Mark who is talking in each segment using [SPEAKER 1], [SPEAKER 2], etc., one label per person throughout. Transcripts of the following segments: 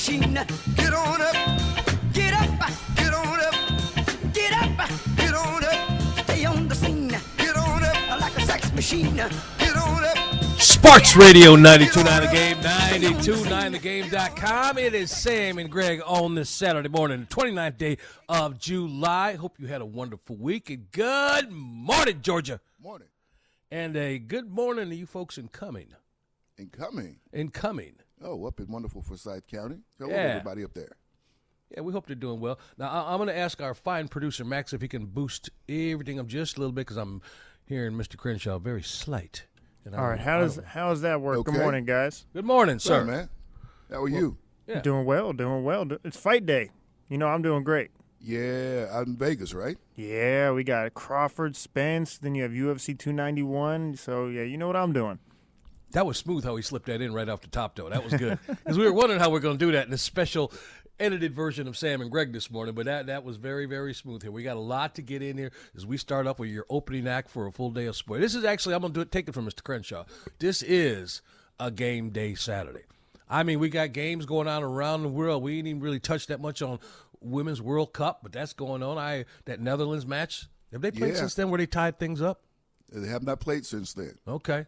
[SPEAKER 1] Machine. Get on up, get up, get on up, get up, get on up. Stay on the scene, get on up like a sex machine. Get on up.
[SPEAKER 2] Sports Radio 92.9 The Game, 92.9thegame.com. It is Sam and Greg on this Saturday morning, the 29th day of July. Hope you had a wonderful week. And good morning, Georgia.
[SPEAKER 3] Morning.
[SPEAKER 2] And a good morning to you folks in coming.
[SPEAKER 3] In coming.
[SPEAKER 2] In Cumming.
[SPEAKER 3] Oh, up in wonderful Forsyth County. Hello,
[SPEAKER 2] Yeah.
[SPEAKER 3] everybody up there.
[SPEAKER 2] Yeah, we hope they're doing well. Now, I- I'm going to ask our fine producer, Max, if he can boost everything up just a little bit because I'm hearing Mr. Crenshaw very slight. And I
[SPEAKER 4] All
[SPEAKER 2] don't-
[SPEAKER 4] right, how does how does that work? Good morning, guys.
[SPEAKER 2] Good morning,
[SPEAKER 3] Sir,
[SPEAKER 2] sir.
[SPEAKER 3] man. How are you?
[SPEAKER 2] Yeah.
[SPEAKER 4] Doing well, doing well. It's fight day. You know, I'm doing great.
[SPEAKER 3] Yeah, out in Vegas, right?
[SPEAKER 4] Yeah, we got Crawford, Spence. Then you have UFC 291. So yeah, you know what I'm doing.
[SPEAKER 2] That was smooth how he slipped that in right off the top, though. That was good because we were wondering how we're going to do that in a special edited version of Sam and Greg this morning. But that that was very very smooth here. We got a lot to get in here as we start off with your opening act for a full day of sport. This is actually I'm going to do it. Take it from Mr. Crenshaw. This is a game day Saturday. I mean, we got games going on around the world. We ain't even really touched that much on Women's World Cup, but that's going on. I that Netherlands match. Have they played
[SPEAKER 3] Yeah.
[SPEAKER 2] since then where they tied things up?
[SPEAKER 3] They have not played since then.
[SPEAKER 2] Okay.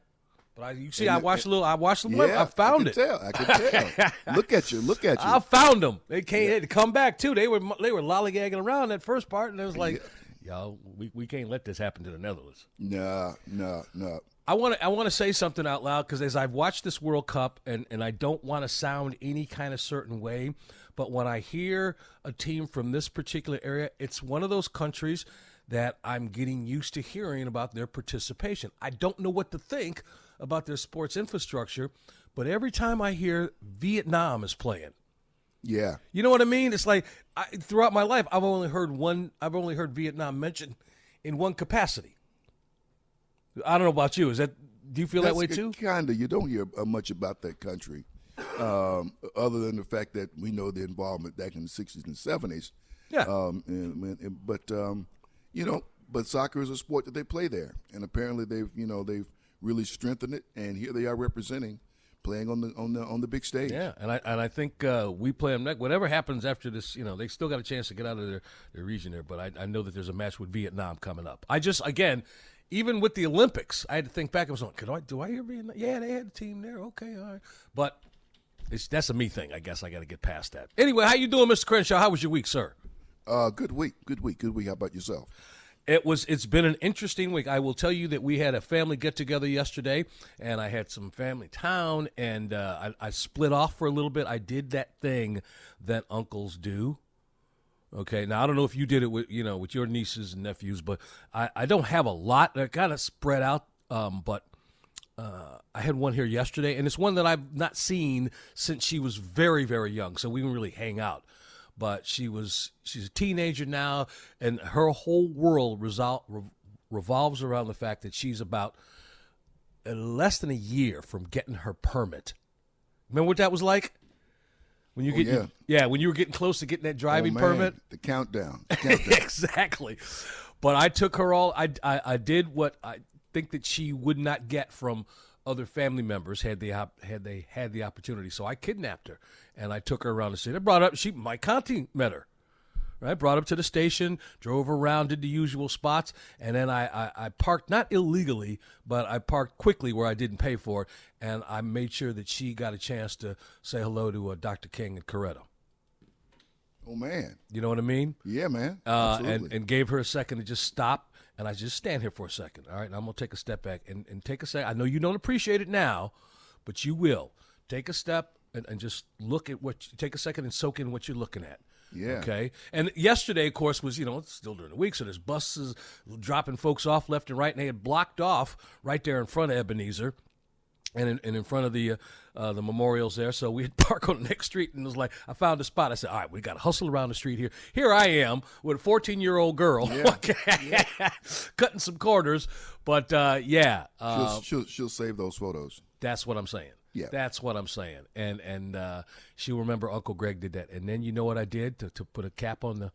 [SPEAKER 2] But I, you see,
[SPEAKER 3] And
[SPEAKER 2] I watched a little. I watched them.
[SPEAKER 3] Yeah,
[SPEAKER 2] I found
[SPEAKER 3] I
[SPEAKER 2] it.
[SPEAKER 3] Tell. I can tell. look at you. Look at you.
[SPEAKER 2] I found them. They came. They had to come back too. They were they were lollygagging around that first part, and it was like, y'all, we, we can't let this happen to the Netherlands.
[SPEAKER 3] no, no, no.
[SPEAKER 2] I want to I want to say something out loud because as I've watched this World Cup, and and I don't want to sound any kind of certain way, but when I hear a team from this particular area, it's one of those countries that I'm getting used to hearing about their participation. I don't know what to think about their sports infrastructure, but every time I hear Vietnam is playing.
[SPEAKER 3] Yeah.
[SPEAKER 2] You know what I mean? It's like I, throughout my life, I've only heard one. I've only heard Vietnam mentioned in one capacity. I don't know about you. Is that? Do you feel that way too?
[SPEAKER 3] Kind of. You don't hear uh, much about that country, um, other than the fact that we know the involvement back in the '60s and '70s.
[SPEAKER 2] Yeah.
[SPEAKER 3] Um, and, and- but um, you know, but soccer is a sport that they play there, and apparently they've you know they've really strengthened it, and here they are representing, playing on the on the on the big stage.
[SPEAKER 2] Yeah, and I and I think uh, we play them next. Whatever happens after this, you know, they still got a chance to get out of their, their region there. But I, I know that there's a match with Vietnam coming up. I just again, even with the Olympics, I had to think back. I was like, could I do I hear Vietnam? Yeah, they had a team there. Okay, all right, but. It's, that's a me thing. I guess I got to get past that. Anyway, how you doing, Mr. Crenshaw? How was your week, sir?
[SPEAKER 3] Uh, good week, good week, good week. How about yourself?
[SPEAKER 2] It was. It's been an interesting week. I will tell you that we had a family get together yesterday, and I had some family town, and uh, I, I split off for a little bit. I did that thing that uncles do. Okay, now I don't know if you did it with you know with your nieces and nephews, but I, I don't have a lot. They're kind of spread out, um, but uh, I had one here yesterday, and it's one that I've not seen since she was very, very young. So we didn't really hang out. But she was she's a teenager now, and her whole world resol- re- revolves around the fact that she's about uh, less than a year from getting her permit. Remember what that was like? When you
[SPEAKER 3] Oh,
[SPEAKER 2] get
[SPEAKER 3] yeah.
[SPEAKER 2] yeah, when you were getting close to getting that driving
[SPEAKER 3] oh,
[SPEAKER 2] permit.
[SPEAKER 3] The countdown. The countdown.
[SPEAKER 2] exactly. But I took her all. I, I I did what I think that she would not get from other family members had they op- had they had the opportunity. So I kidnapped her and I took her around the city. I brought up she my Conti met her. Right, brought up to the station, drove around, did the usual spots, and then I, I, I parked not illegally, but I parked quickly where I didn't pay for it, and I made sure that she got a chance to say hello to uh, Dr. King and Coretta.
[SPEAKER 3] Oh man,
[SPEAKER 2] You know what I mean?
[SPEAKER 3] yeah, man,
[SPEAKER 2] uh,
[SPEAKER 3] absolutely.
[SPEAKER 2] and, and gave her a second to just stop. And I just stand here for a second, all right? And I'm gonna take a step back and, and take a second. I know you don't appreciate it now, but you will. Take a step and, and just look at what. You, take a second and soak in what you're looking at.
[SPEAKER 3] Yeah.
[SPEAKER 2] Okay. And yesterday, of course, was you know it's still during the week, so there's buses dropping folks off left and right, and they had blocked off right there in front of Ebenezer and in, and in front of the uh, uh, the memorials there. So we had park on the next street, and it was like I found a spot. I said, "All right, we got to hustle around the street here." Here I am with a 14 year old girl, cutting some corners. But uh, yeah, uh,
[SPEAKER 3] she'll, she'll she'll save those photos.
[SPEAKER 2] that's what I'm saying.
[SPEAKER 3] Yeah.
[SPEAKER 2] that's what I'm saying. And and uh, she'll remember Uncle Greg did that. And then you know what I did to, to put a cap on the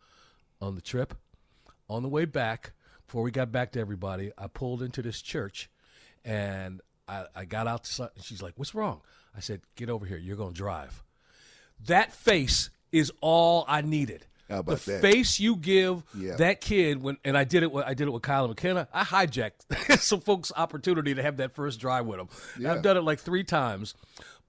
[SPEAKER 2] on the trip on the way back before we got back to everybody. I pulled into this church, and I, I got out. To, and she's like, "What's wrong?" I said, "Get over here. You're going to drive." That face is all I needed.
[SPEAKER 3] How about
[SPEAKER 2] the
[SPEAKER 3] that?
[SPEAKER 2] face you give
[SPEAKER 3] Yeah.
[SPEAKER 2] that kid when, and I did it. With, I did it with Kyle McKenna. I hijacked some folks' opportunity to have that first drive with them.
[SPEAKER 3] Yeah.
[SPEAKER 2] I've done it like three times.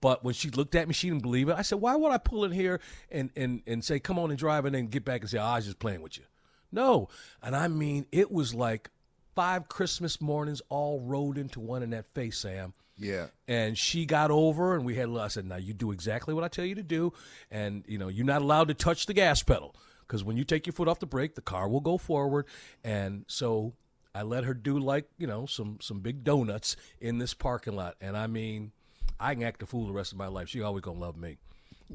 [SPEAKER 2] But when she looked at me, she didn't believe it. I said, "Why would I pull in here and and and say, come on and drive, and then get back and say, oh, I was just playing with you?" No, and I mean, it was like five Christmas mornings all rolled into one in that face, Sam.
[SPEAKER 3] Yeah,
[SPEAKER 2] And she got over, and we had. I said, "Now you do exactly what I tell you to do, and you know you're not allowed to touch the gas pedal because when you take your foot off the brake, the car will go forward." And so I let her do like you know some some big donuts in this parking lot, and I mean, I can act a fool the rest of my life. She always gonna love me.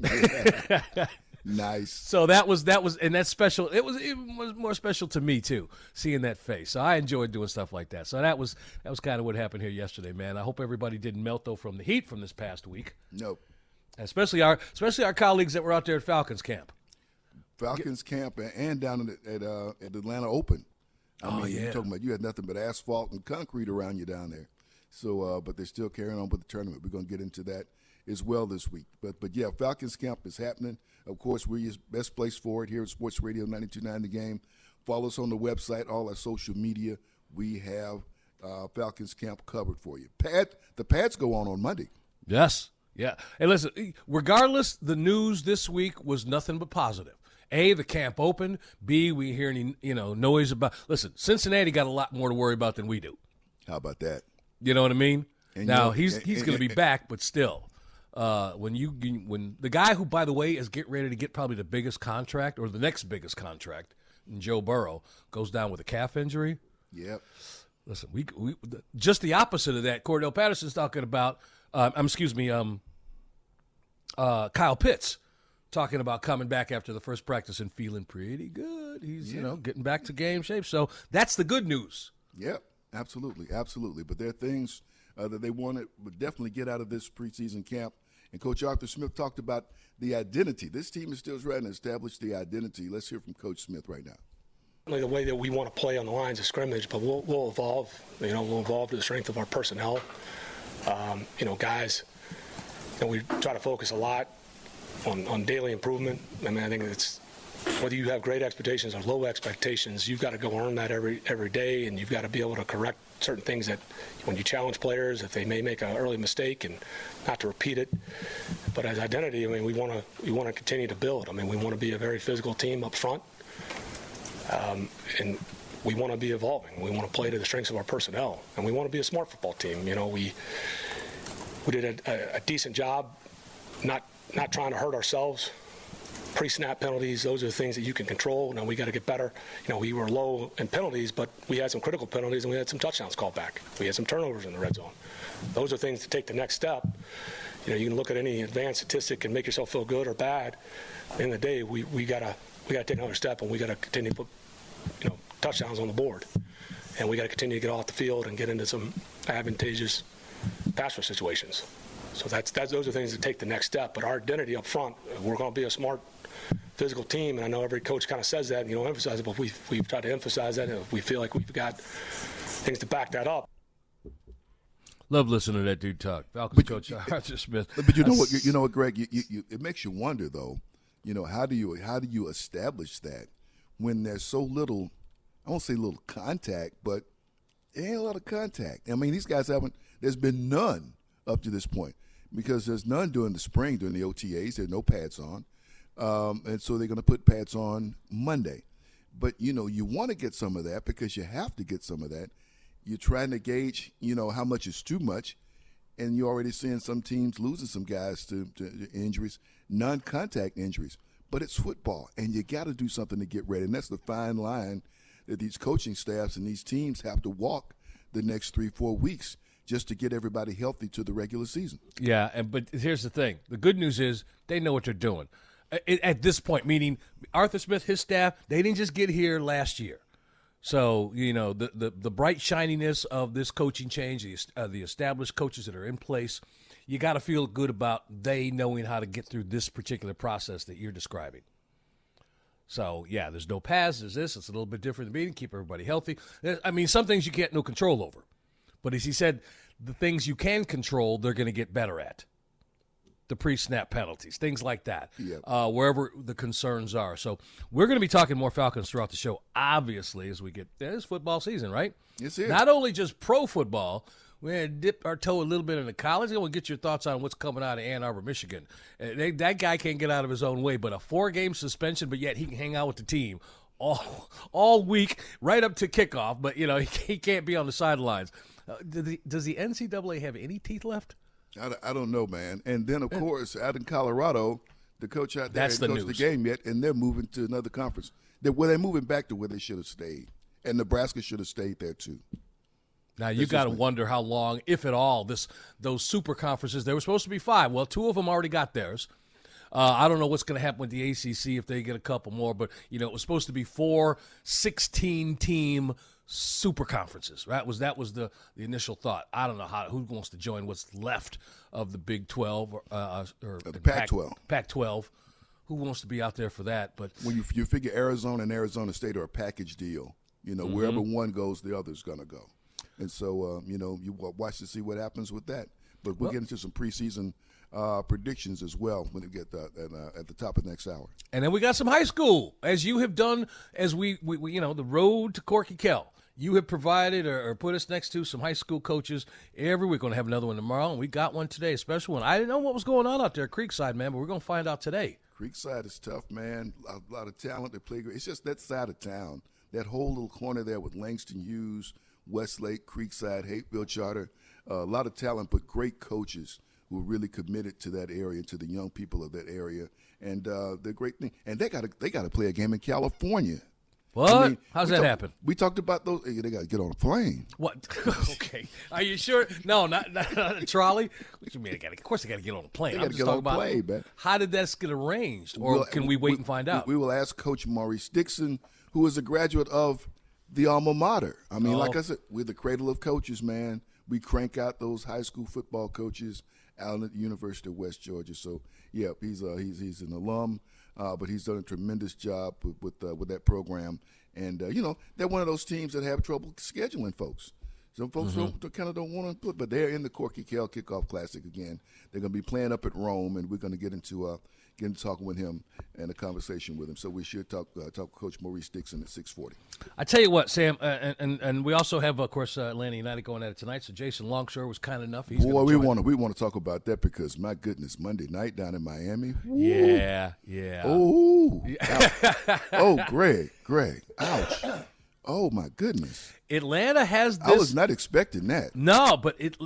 [SPEAKER 3] nice.
[SPEAKER 2] So that was that was and that's special. It was it was more special to me too, seeing that face. So I enjoyed doing stuff like that. So that was that was kind of what happened here yesterday, man. I hope everybody didn't melt though from the heat from this past week,
[SPEAKER 3] Nope.
[SPEAKER 2] especially our especially our colleagues that were out there at Falcons camp.
[SPEAKER 3] Falcons camp and, and down at at, uh, at Atlanta Open. I
[SPEAKER 2] Oh,
[SPEAKER 3] mean,
[SPEAKER 2] yeah.
[SPEAKER 3] you're talking about you had nothing but asphalt and concrete around you down there. So, uh, but they're still carrying on with the tournament. We're going to get into that as well this week. But, but yeah, Falcons camp is happening. Of course, we're your best place for it here at Sports Radio 92.9 The Game. Follow us on the website, all our social media. We have uh, Falcons camp covered for you. Pad, the pads go on on Monday.
[SPEAKER 2] Yes. Yeah. Hey, listen, regardless, the news this week was nothing but positive. A, the camp opened. B, we hear any you know noise about. Listen, Cincinnati got a lot more to worry about than we do.
[SPEAKER 3] How about that?
[SPEAKER 2] You know what I mean?
[SPEAKER 3] And
[SPEAKER 2] now
[SPEAKER 3] you know-
[SPEAKER 2] he's he's going to be back, but still, uh, when you when the guy who, by the way, is getting ready to get probably the biggest contract or the next biggest contract, Joe Burrow, goes down with a calf injury.
[SPEAKER 3] Yep.
[SPEAKER 2] Listen, we, we just the opposite of that. Cordarrelle Patterson's talking about. Um, um, excuse me. Um, uh, Kyle Pitts talking about coming back after the first practice and feeling pretty good. He's you know getting back to game shape. So that's the good news.
[SPEAKER 3] Yep, absolutely, absolutely. But there are things uh, that they want to would definitely get out of this preseason camp. And Coach Arthur Smith talked about the identity. This team is still trying to establish the identity. Let's hear from Coach Smith right now.
[SPEAKER 5] The way that we want to play on the lines of scrimmage, but we'll, we'll evolve. You know, we'll evolve to the strength of our personnel. Um, you know, guys, you know, we try to focus a lot on, on daily improvement. I mean, I think it's whether you have great expectations or low expectations, you've got to go earn that every every day, and you've got to be able to correct certain things that when you challenge players, if they may make an early mistake, and not to repeat it. But as identity, I mean, we want to we want to continue to build. I mean, we want to be a very physical team up front um, and we want to be evolving. We want to play to the strengths of our personnel, and we want to be a smart football team. You know, we we did a, a, a decent job, not not trying to hurt ourselves. Pre-snap penalties; those are the things that you can control. Now we got to get better. You know, we were low in penalties, but we had some critical penalties, and we had some touchdowns called back. We had some turnovers in the red zone. Those are things to take the next step. You know, you can look at any advanced statistic and make yourself feel good or bad. At the the day, we, we gotta we gotta take another step, and we gotta continue to put you know, touchdowns on the board. And we got to continue to get off the field and get into some advantageous pass rush situations. So that's, that's those are things that take the next step. But our identity up front, we're going to be a smart physical team, and I know every coach kind of says that and you don't emphasize it, but we we've tried to emphasize that. And we feel like we've got things to back that up.
[SPEAKER 2] Love listening to that dude talk. Falcons coach Arthur Smith.
[SPEAKER 3] But you know what? You, you know what, Greg? You, you, you, it makes you wonder, though. You know, how do you how do you establish that when there's so little? I won't say little contact, but there ain't a lot of contact. I mean, these guys haven't. There's been none up to this point because there's none during the spring during the OTAs. There's no pads on. Um, and so they're going to put pads on Monday. But you know, you want to get some of that because you have to get some of that. You're trying to gauge, you know, how much is too much, and you're already seeing some teams losing some guys to, to, injuries, non-contact injuries. But it's football, and you got to do something to get ready, and that's the fine line that these coaching staffs and these teams have to walk the next three, four weeks just to get everybody healthy to the regular season.
[SPEAKER 2] Yeah, and but here's the thing: the good news is they know what they're doing at this point. Meaning, Arthur Smith, his staff, they didn't just get here last year. So you know the the, the bright shininess of this coaching change, the, uh, the established coaches that are in place, you got to feel good about they knowing how to get through this particular process that you're describing. So yeah, there's no paths. There's this. It's a little bit different than meeting. Keep everybody healthy. I mean, some things you can't no control over, but as he said, the things you can control, they're going to get better at the pre-snap penalties, things like that,
[SPEAKER 3] yep.
[SPEAKER 2] uh, wherever the concerns are. So we're going to be talking more Falcons throughout the show, obviously, as we get it's football season, right?
[SPEAKER 3] Yes, it is.
[SPEAKER 2] Not only just pro football. We're going to dip our toe a little bit into college. I want to get your thoughts on what's coming out of Ann Arbor, Michigan. Uh, they, that guy can't get out of his own way, but a four-game suspension, but yet he can hang out with the team all all week, right up to kickoff. But you know he, he can't be on the sidelines. Uh, does, the, does the NCAA have any teeth left?
[SPEAKER 3] I, I don't know, man. And then, of course, out in Colorado, the coach out there
[SPEAKER 2] That's
[SPEAKER 3] hasn't
[SPEAKER 2] the
[SPEAKER 3] coached
[SPEAKER 2] news.
[SPEAKER 3] the game yet, and they're moving to another conference. They're, well, they're moving back to where they should have stayed. And Nebraska should have stayed there, too.
[SPEAKER 2] Now you got to wonder how long, if at all, this those super conferences. There were supposed to be five. Well, two of them already got theirs. Uh, I don't know what's going to happen with the ACC if they get a couple more, but you know it was supposed to be four 16 team super conferences. Right? Was that was the the initial thought? I don't know how who wants to join what's left of the Big 12 or, uh, or
[SPEAKER 3] the
[SPEAKER 2] Pac-
[SPEAKER 3] Pac-12.
[SPEAKER 2] Pac-12. Who wants to be out there for that? But
[SPEAKER 3] When you, you figure Arizona and Arizona State are a package deal, you know, wherever one goes, the other's going to go. And so, uh, you know, you watch to see what happens with that. But we'll get into some preseason uh, predictions as well when we get uh, at, uh, at the top of next hour.
[SPEAKER 2] And then we got some high school, as you have done, as we, we, we you know, the road to Corky Kell. You have provided or, or put us next to some high school coaches every week. We're going to have another one tomorrow, and we got one today, a special one. I didn't know what was going on out there, Creekside, man, but we're going to find out today.
[SPEAKER 3] Creekside is tough, man. A lot of talent. They play great. It's just that side of town. That whole little corner there with Langston Hughes, Westlake, Creekside, Hapeville Charter. Uh, a lot of talent, but great coaches who are really committed to that area, to the young people of that area. And uh, the great thing, and they got to they got to play a game in California.
[SPEAKER 2] What?
[SPEAKER 3] I mean,
[SPEAKER 2] How's that
[SPEAKER 3] talk-
[SPEAKER 2] happen?
[SPEAKER 3] We talked about those. They got to get on a plane.
[SPEAKER 2] What? okay. Are you sure? No, not, not, not a trolley. What you mean? They gotta, of course, they got to get on a plane.
[SPEAKER 3] They
[SPEAKER 2] I'm
[SPEAKER 3] gotta
[SPEAKER 2] just
[SPEAKER 3] get on
[SPEAKER 2] talking
[SPEAKER 3] a
[SPEAKER 2] about
[SPEAKER 3] plane, man.
[SPEAKER 2] how did that get arranged, or
[SPEAKER 3] We'll-
[SPEAKER 2] can we wait and find out?
[SPEAKER 3] We, will ask Coach Maurice Dixon, who is a graduate of the alma mater. I mean, like
[SPEAKER 2] Oh.
[SPEAKER 3] I said, we're the cradle of coaches, man. We crank out those high school football coaches out at the University of West Georgia. So, yeah, he's uh, he's he's an alum, uh, but he's done a tremendous job with with, uh, with that program. And uh, you know, they're one of those teams that have trouble scheduling folks. Some folks
[SPEAKER 2] Mm-hmm.
[SPEAKER 3] don't, kind of don't want to put, but they're in the Corky Kell Kickoff Classic again. They're going to be playing up at Rome, and we're going to get into get into talking with him and a conversation with him. So we should talk uh, talk to Coach Maurice Dixon at six forty.
[SPEAKER 2] I tell you what, Sam, uh, and, and and we also have, of course, uh, Atlanta United going at it tonight. So Jason Longshore was kind enough. He's
[SPEAKER 3] Boy, we want to we want to talk about that because my goodness, Monday night down in Miami.
[SPEAKER 2] Yeah, yeah.
[SPEAKER 3] Oh, ouch. oh, Greg, Greg, ouch. Oh my goodness,
[SPEAKER 2] Atlanta has this.
[SPEAKER 3] I was not expecting that.
[SPEAKER 2] No, but it.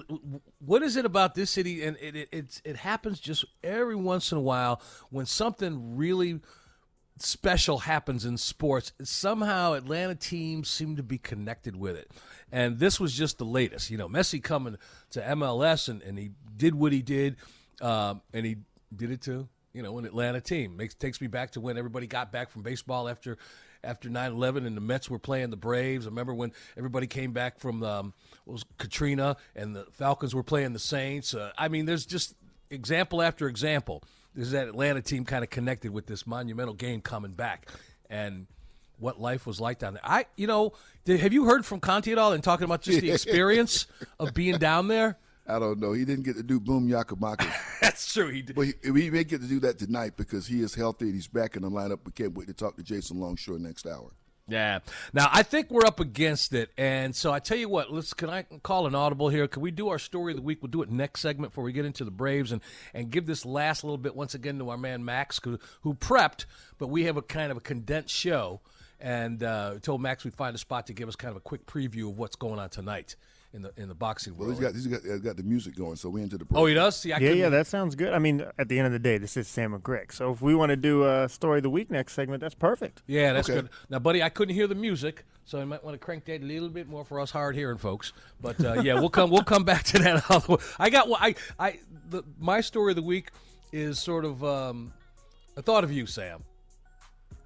[SPEAKER 2] What is it about this city? And it it it's, it happens just every once in a while when something really special happens in sports. Somehow Atlanta teams seem to be connected with it, and this was just the latest. You know, Messi coming to MLS and, and he did what he did, um, and he did it to you know an Atlanta team. Makes takes me back to when everybody got back from baseball after after 9-11 and the Mets were playing the Braves. I remember when everybody came back from um, what was Katrina and the Falcons were playing the Saints. Uh, I mean, there's just example after example. There's that Atlanta team kind of connected with this monumental game coming back and what life was like down there. I, you know, did, have you heard from Conti at all and talking about just the experience of being down there?
[SPEAKER 3] I don't know. He didn't get to do boom yakamaka,
[SPEAKER 2] That's true. He did.
[SPEAKER 3] but he, he may get to do that tonight because he is healthy and he's back in the lineup. We can't wait to talk to Jason Longshore next hour.
[SPEAKER 2] Yeah. Now I think we're up against it, and so I tell you what. Let's can I call an audible here? Can we do our story of the week? We'll do it next segment before we get into the Braves, and and give this last little bit once again to our man Max, who who prepped, but we have a kind of a condensed show, and uh, told Max we'd find a spot to give us kind of a quick preview of what's going on tonight in the in the boxing
[SPEAKER 3] Well,
[SPEAKER 2] world.
[SPEAKER 3] he's got he's got, he's got the music going, so we into the.
[SPEAKER 2] oh, he does. See, I
[SPEAKER 4] Yeah, yeah, that sounds good. I mean, at the end of the day, this is Sam and Greg. So if we want to do a story of the week next segment, that's perfect.
[SPEAKER 2] Yeah, that's
[SPEAKER 3] Okay.
[SPEAKER 2] good. Now, buddy, I couldn't hear the music, so I might want to crank that a little bit more for us hard hearing folks. But uh, yeah, we'll come we'll come back to that. I got I I the, my story of the week is sort of um, I thought of you, Sam.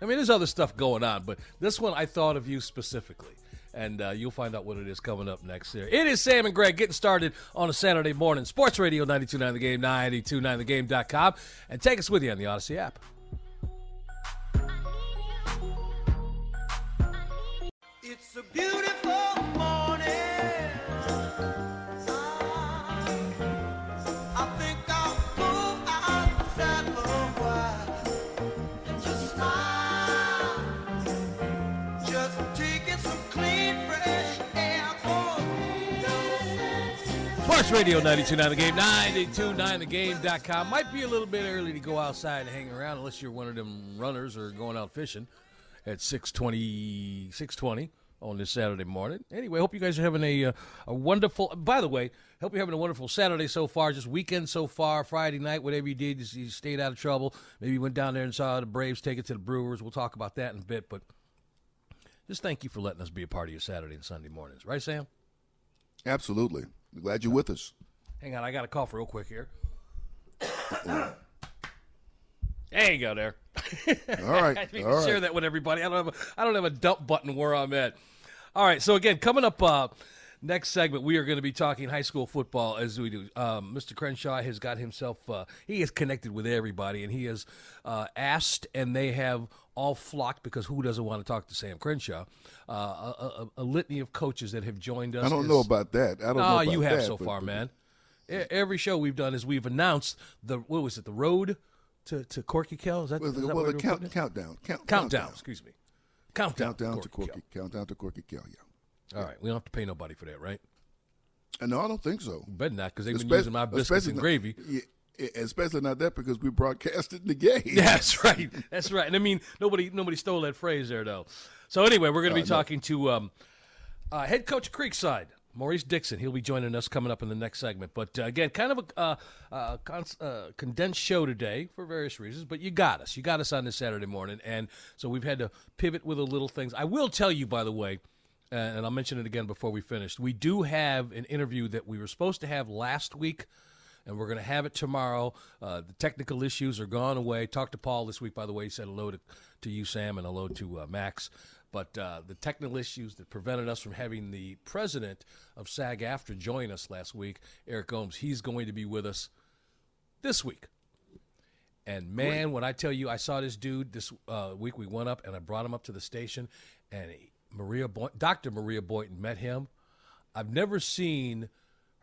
[SPEAKER 2] I mean, there's other stuff going on, but this one I thought of you specifically. And uh, you'll find out what it is coming up next here. It is Sam and Greg getting started on a Saturday morning. Sports Radio 929 The Game, 929thegame.com. And take us with you on the Odyssey app.
[SPEAKER 1] It's a beautiful
[SPEAKER 2] Sports Radio 929 The Game, 929thegame.com. Might be a little bit early to go outside and hang around unless you're one of them runners or going out fishing at 620, 620 on this Saturday morning. Anyway, hope you guys are having a, uh, a wonderful, by the way, hope you're having a wonderful Saturday so far, just weekend so far, Friday night, whatever you did, you stayed out of trouble. Maybe you went down there and saw the Braves take it to the Brewers. We'll talk about that in a bit, but just thank you for letting us be a part of your Saturday and Sunday mornings. Right, Sam?
[SPEAKER 3] Absolutely. Glad you're with us.
[SPEAKER 2] Hang on, I got a cough real quick here. there you go. There.
[SPEAKER 3] All right.
[SPEAKER 2] I need
[SPEAKER 3] All
[SPEAKER 2] to share
[SPEAKER 3] right.
[SPEAKER 2] that with everybody. I don't have a, I don't have a dump button where I'm at. All right. So again, coming up uh, next segment, we are going to be talking high school football as we do. Um, Mr. Crenshaw has got himself. Uh, he is connected with everybody, and he has uh, asked, and they have all flocked because who doesn't want to talk to Sam Crenshaw? Uh, a, a, a litany of coaches that have joined us.
[SPEAKER 3] I don't
[SPEAKER 2] is-
[SPEAKER 3] know about that. I don't know
[SPEAKER 2] Oh,
[SPEAKER 3] about
[SPEAKER 2] you have
[SPEAKER 3] that,
[SPEAKER 2] so
[SPEAKER 3] but-
[SPEAKER 2] far,
[SPEAKER 3] but-
[SPEAKER 2] man. Every show we've done is we've announced the what was it? The road to to Corky Kell? Is that,
[SPEAKER 3] Well,
[SPEAKER 2] is
[SPEAKER 3] the,
[SPEAKER 2] that
[SPEAKER 3] well,
[SPEAKER 2] what
[SPEAKER 3] the count, countdown. Count,
[SPEAKER 2] countdown? Excuse me. Countdown.
[SPEAKER 3] Countdown to
[SPEAKER 2] Corky
[SPEAKER 3] Corky. Countdown to Corky Kell. Yeah.
[SPEAKER 2] All right, we don't have to pay nobody for that, right?
[SPEAKER 3] Uh, No, I don't think so.
[SPEAKER 2] Better not, because they've been
[SPEAKER 3] Especially-
[SPEAKER 2] using my biscuits and
[SPEAKER 3] not-
[SPEAKER 2] gravy.
[SPEAKER 3] Yeah, especially not that because we broadcasted the game.
[SPEAKER 2] Yeah, that's right. That's right. And I mean, nobody nobody stole that phrase there, though. So anyway, we're going to be talking to um, uh, head coach Creekside, Maurice Dixon. He'll be joining us coming up in the next segment. But uh, again, kind of a uh, uh, cons- uh, condensed show today for various reasons. But you got us. You got us on this Saturday morning, and so we've had to pivot with a little things. I will tell you, by the way. And I'll mention it again before we finish. We do have an interview that we were supposed to have last week and we're going to have it tomorrow. Uh, the technical issues are gone away. Talked to Paul this week, by the way. He said hello to, to you, Sam, and hello to uh, Max. But uh, the technical issues that prevented us from having the president of SAG-AFTRA join us last week, Eric Goins, he's going to be with us this week. And man, when I tell you, I saw this dude this uh, week. We went up and I brought him up to the station, and he, Maria Boy- Dr. Maria Boynton met him. I've never seen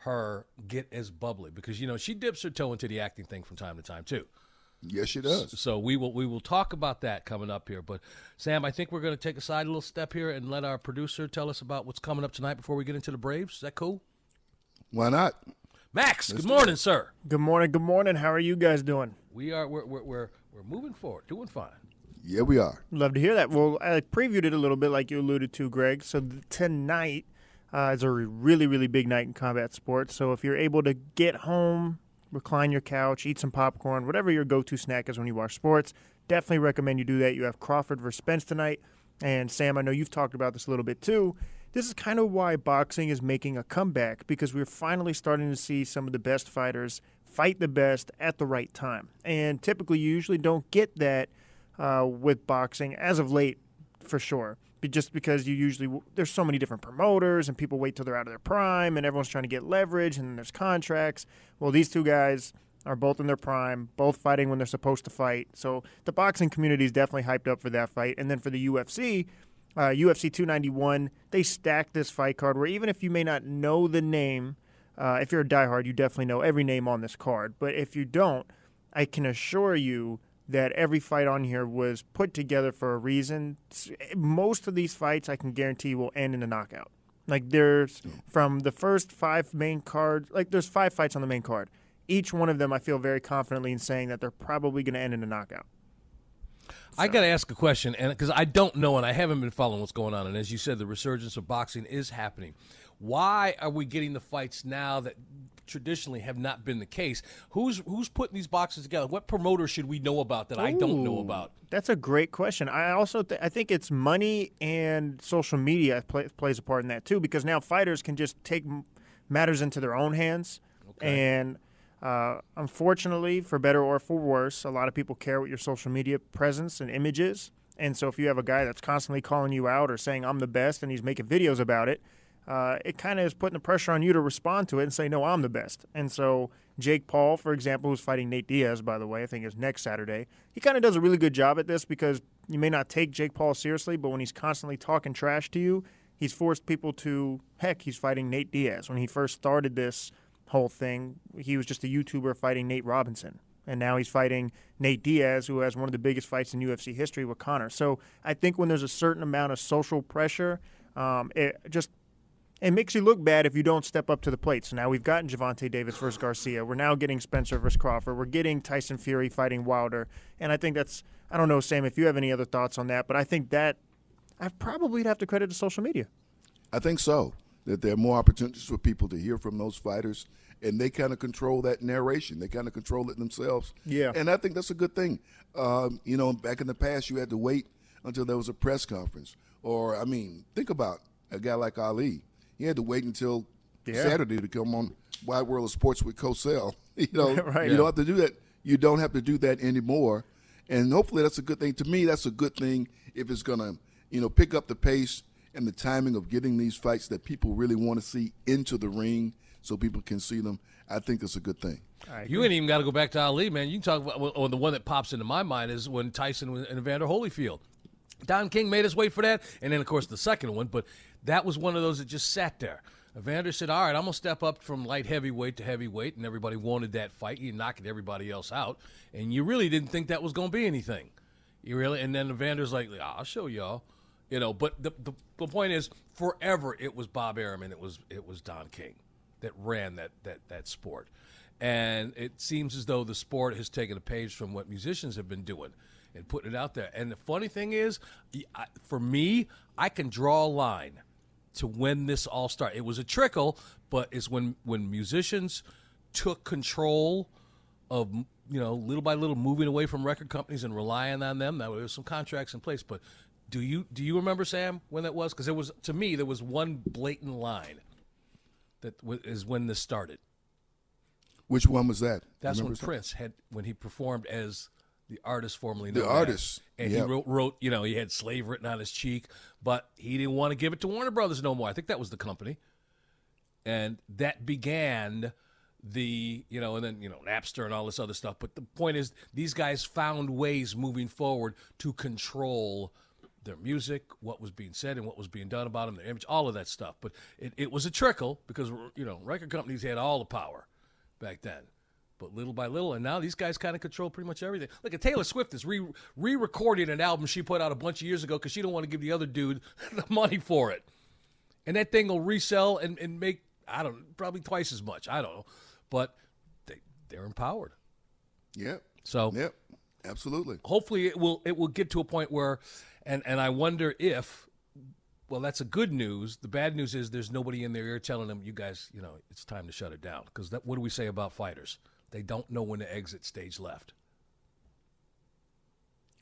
[SPEAKER 2] her get as bubbly because you know she dips her toe into the acting thing from time to time too.
[SPEAKER 3] Yes, she does.
[SPEAKER 2] So we will we will talk about that coming up here. But Sam, I think we're going to take a side a little step here and let our producer tell us about what's coming up tonight before we get into the Braves. Is that cool?
[SPEAKER 3] Why not?
[SPEAKER 2] Max, good morning, sir.
[SPEAKER 4] Good morning. Good morning. How are you guys doing?
[SPEAKER 2] We are we're we're we're, we're moving forward, doing fine.
[SPEAKER 3] Yeah, we are.
[SPEAKER 4] Love to hear that. Well, I previewed it a little bit, like you alluded to, Greg. So th- tonight uh, is a really, really big night in combat sports. So if you're able to get home, recline your couch, eat some popcorn, whatever your go-to snack is when you watch sports, definitely recommend you do that. You have Crawford versus Spence tonight, and Sam, I know you've talked about this a little bit too. This is kind of why boxing is making a comeback because we're finally starting to see some of the best fighters fight the best at the right time. And typically, you usually don't get that uh, with boxing as of late, for sure. Be- Just because you usually there's so many different promoters and people wait till they're out of their prime and everyone's trying to get leverage and there's contracts. Well, these two guys are both in their prime, both fighting when they're supposed to fight. So the boxing community is definitely hyped up for that fight. And then for the UFC, uh, UFC 291, they stacked this fight card where even if you may not know the name, uh, if you're a diehard, you definitely know every name on this card. But if you don't, I can assure you that every fight on here was put together for a reason. Most of these fights, I can guarantee, will end in a knockout. Like there's from the first five main cards, like there's five fights on the main card. Each one of them, I feel very confidently in saying that they're probably going to end in a knockout.
[SPEAKER 2] I got to ask a question, and because I don't know, and I haven't been following what's going on, and as you said, the resurgence of boxing is happening. Why are we getting the fights now that traditionally have not been the case? Who's who's putting these boxes together? What promoter should we know about that I don't know about?
[SPEAKER 4] That's a great question. I also th- I think it's money and social media play- plays a part in that too because now fighters can just take m- matters into their own hands okay. and uh, unfortunately, for better or for worse, a lot of people care what your social media presence and image is. And so, if you have a guy that's constantly calling you out or saying "I'm the best" and he's making videos about it, uh, it kind of is putting the pressure on you to respond to it and say, "No, I'm the best." And so, Jake Paul, for example, who's fighting Nate Diaz, by the way, I think is next Saturday. He kind of does a really good job at this because you may not take Jake Paul seriously, but when he's constantly talking trash to you, he's forced people to heck. He's fighting Nate Diaz. When he first started this whole thing, he was just a YouTuber fighting Nate Robinson. And now he's fighting Nate Diaz, who has one of the biggest fights in UFC history with Conor. So I think when there's a certain amount of social pressure, um, it just it makes you look bad if you don't step up to the plate. So now we've gotten Gervonta Davis versus Garcia. We're now getting Spencer versus Crawford. We're getting Tyson Fury fighting Wilder. And I think that's I don't know, Sam, if you have any other thoughts on that, but I think that I probably have to credit to social media.
[SPEAKER 3] I think so. That there are more opportunities for people to hear from those fighters, and they kind of control that narration. They kind of control it themselves.
[SPEAKER 4] Yeah.
[SPEAKER 3] and I think that's a good thing. Um, you know, back in the past, you had to wait until there was a press conference, or I mean, think about a guy like Ali. He had to wait until
[SPEAKER 4] Yeah.
[SPEAKER 3] Saturday to come on Wide World of Sports with Cosell. You know,
[SPEAKER 4] Right.
[SPEAKER 3] you don't have to do that. You don't have to do that anymore, and hopefully that's a good thing. To me, that's a good thing if it's gonna, you know, pick up the pace and the timing of getting these fights that people really want to see into the ring, so people can see them. I think that's a good thing.
[SPEAKER 2] You ain't even got to go back to Ali, man. You can talk about, or the one that pops into my mind is when Tyson and Evander Holyfield. Don King made us wait for that, and then of course the second one. But that was one of those that just sat there. Evander said, "All right, I'm gonna step up from light heavyweight to heavyweight," and everybody wanted that fight. He knocked everybody else out, and you really didn't think that was gonna be anything. You really, and then Evander's like, "I'll show y'all," you know. But the, the the point is, forever it was Bob and it was it was Don King that ran that that that sport, and it seems as though the sport has taken a page from what musicians have been doing and putting it out there. And the funny thing is, for me, I can draw a line to when this all started. It was a trickle, but it's when when musicians took control of you know little by little moving away from record companies and relying on them. Now there was some contracts in place, but do you do you remember Sam when that was? Because there was to me there was one blatant line that w- is when this started.
[SPEAKER 3] Which one was that?
[SPEAKER 2] That's when? Prince had when he performed as the artist formerly known The
[SPEAKER 3] artist,
[SPEAKER 2] as, and
[SPEAKER 3] yeah.
[SPEAKER 2] he wrote, wrote you know he had slave written on his cheek, but he didn't want to give it to Warner Brothers no more. I think that was the company, and that began the you know and then you know Napster and all this other stuff. But the point is, these guys found ways moving forward to control their music, what was being said and what was being done about them, their image, all of that stuff. But it, it was a trickle because you know record companies had all the power back then. But little by little, and now these guys kind of control pretty much everything. Look at Taylor Swift is re re-recording an album she put out a bunch of years ago because she don't want to give the other dude the money for it, and that thing will resell and, and make I don't probably twice as much. I don't know, but they they're empowered.
[SPEAKER 3] Yep.
[SPEAKER 2] So
[SPEAKER 3] Yep. Absolutely.
[SPEAKER 2] hopefully it will it will get to a point where and and I wonder if well that's a good news the bad news is there's nobody in their ear telling them you guys you know it's time to shut it down because what do we say about fighters they don't know when to exit stage left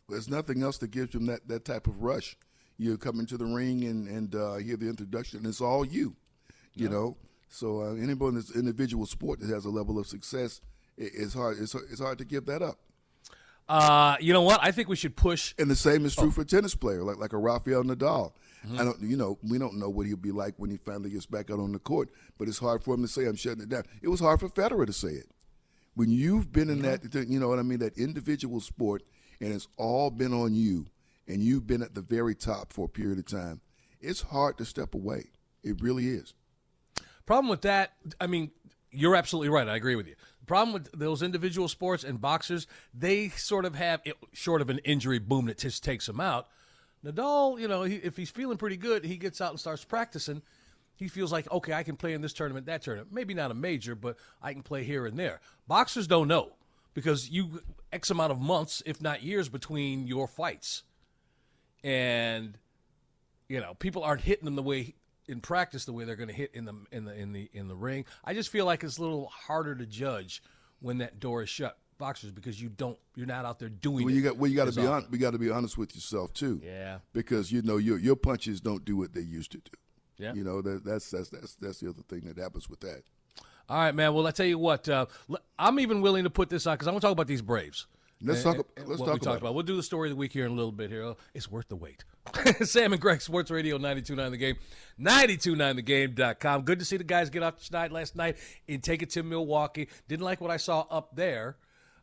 [SPEAKER 3] There's nothing else that gives them that, that type of rush. You come into the ring and and uh, hear the introduction. And it's all you, you know. So uh, anybody in this individual sport that has a level of success, it, it's hard. It's, it's hard to give that up.
[SPEAKER 2] uh you know what I think we should push
[SPEAKER 3] And the same is true for a tennis player, like like a Rafael Nadal. I don't, you know, we don't know what he'll be like when he finally gets back out on the court. But it's hard for him to say, "I'm shutting it down." It was hard for Federer to say it. When you've been in that, you know what I mean, that individual sport, and it's all been on you, and you've been at the very top for a period of time. It's hard to step away. It really is.
[SPEAKER 2] Problem with that, I mean, you're absolutely right. I agree with you. problem with those individual sports and boxers, they sort of have, short of an injury boom that just takes them out. Nadal, you know, he, if he's feeling pretty good, he gets out and starts practicing. He feels like, okay, I can play in this tournament, that tournament. Maybe not a major, but I can play here and there. Boxers don't know because you X amount of months, if not years, between your fights. And, you know, people aren't hitting them the way in practice the way they're going to hit in the in the in the in the ring. I just feel like it's a little harder to judge when that door is shut boxers because you don't you're not out there doing
[SPEAKER 3] well, you
[SPEAKER 2] it
[SPEAKER 3] got well you got to be on we got to be honest with yourself too
[SPEAKER 2] Yeah.
[SPEAKER 3] because you know your your punches don't do what they used to do
[SPEAKER 2] Yeah.
[SPEAKER 3] you know that, that's that's that's that's the other thing that happens with that
[SPEAKER 2] All right, man. Well, I tell you what, uh, I'm even willing to put this on because I want to talk about these Braves.
[SPEAKER 3] Let's
[SPEAKER 2] And-
[SPEAKER 3] talk-
[SPEAKER 2] and
[SPEAKER 3] let's talk
[SPEAKER 2] we
[SPEAKER 3] about it.
[SPEAKER 2] about. We'll do the story of the week here in a little bit here. Oh, It's worth the wait. Sam and Greg, Sports Radio 92.9 The Game, 92.9thegame.com. Good to see the guys get off tonight last night and take it to Milwaukee. Didn't like what I saw up there.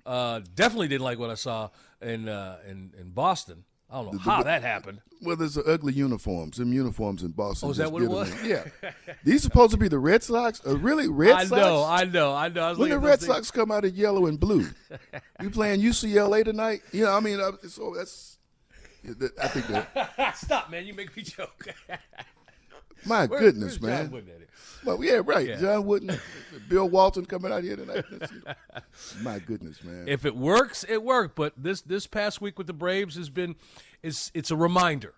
[SPEAKER 2] Uh, definitely didn't like what I saw in uh, in, in Boston. I don't know how that happened.
[SPEAKER 3] well there's the ugly uniforms them uniforms in Boston
[SPEAKER 2] Oh, is that what it was?
[SPEAKER 3] yeah these supposed to be the Red Sox uh, really Red
[SPEAKER 2] I
[SPEAKER 3] Sox
[SPEAKER 2] know, I know, I know. I was
[SPEAKER 3] when the Red Sox come out in yellow and blue you playing UCLA tonight you know I mean uh, so that's I think that.
[SPEAKER 2] Stop, man. You make me joke.
[SPEAKER 3] My
[SPEAKER 2] Where-
[SPEAKER 3] goodness man
[SPEAKER 2] Wooden at it?
[SPEAKER 3] Well, yeah, right.
[SPEAKER 2] Yeah.
[SPEAKER 3] John Wooden, Bill Walton coming out here tonight. My goodness, man.
[SPEAKER 2] If it works, it worked. But this this past week with the Braves has been, is it's a reminder.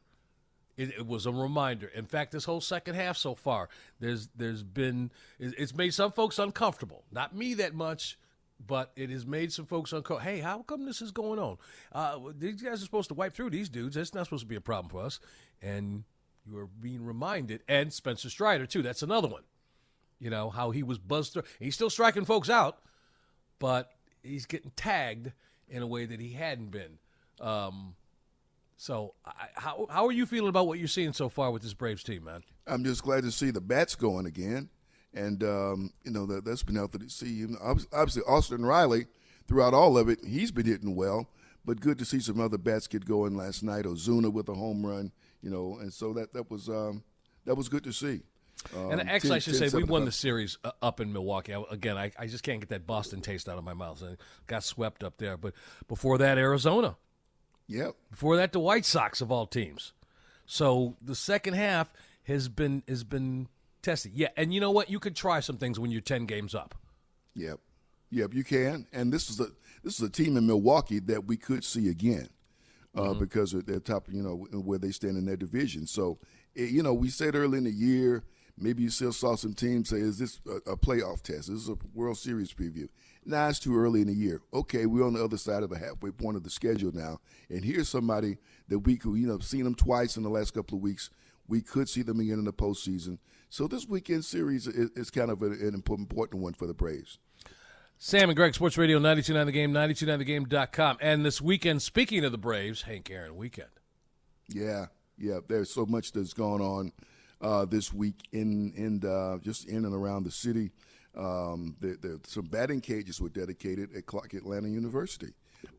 [SPEAKER 2] It, it was a reminder. In fact, this whole second half so far, there's there's been it's made some folks uncomfortable. Not me that much, but it has made some folks uncomfortable. Hey, how come this is going on? Uh, these guys are supposed to wipe through these dudes. That's not supposed to be a problem for us. And you are being reminded. And Spencer Strider too. That's another one. You know how he was buzzed through. He's still striking folks out but he's getting tagged in a way that he hadn't been. Um, so, I, how how are you feeling about what you're seeing so far with this Braves team, man?
[SPEAKER 3] I'm just glad to see the bats going again, and um, you know that that's been healthy to see. Obviously, Austin Riley, throughout all of it, he's been hitting well. But good to see some other bats get going last night. Ozuna with a home run, you know, and so that that was um, that was good to see.
[SPEAKER 2] and
[SPEAKER 3] Um,
[SPEAKER 2] actually, I should
[SPEAKER 3] 10
[SPEAKER 2] say we won the series uh, up in Milwaukee. I, again, I, I just can't get that Boston taste out of my mouth. I got swept up there. But before that, Arizona.
[SPEAKER 3] Yep.
[SPEAKER 2] Before that, the White Sox of all teams. So the second half has been has been tested. Yeah, and you know what? You could try some things when you're ten games up.
[SPEAKER 3] Yep, yep, you can. And this is a this is a team in Milwaukee that we could see again uh, because of their top, you know, where they stand in their division. So, eh, you know, we said early in the year, maybe you still saw some teams say, "Is this a, a playoff test? Is this a World Series preview." Nah, it's too early in the year. Okay, we're on the other side of the halfway point of the schedule now, and here's somebody that we could, you know, seen them twice in the last couple of weeks. We could see them again in the postseason. So this weekend series is, is kind of an, an important one for the Braves.
[SPEAKER 2] Sam and Greg, Sports Radio 929 The Game, 929thegame.com. And this weekend, speaking of the Braves, Hank Aaron weekend.
[SPEAKER 3] Yeah, yeah. There's so much that's gone on uh, this week in in uh, just in and around the city. Um, there, there, some batting cages were dedicated at Clark Atlanta University.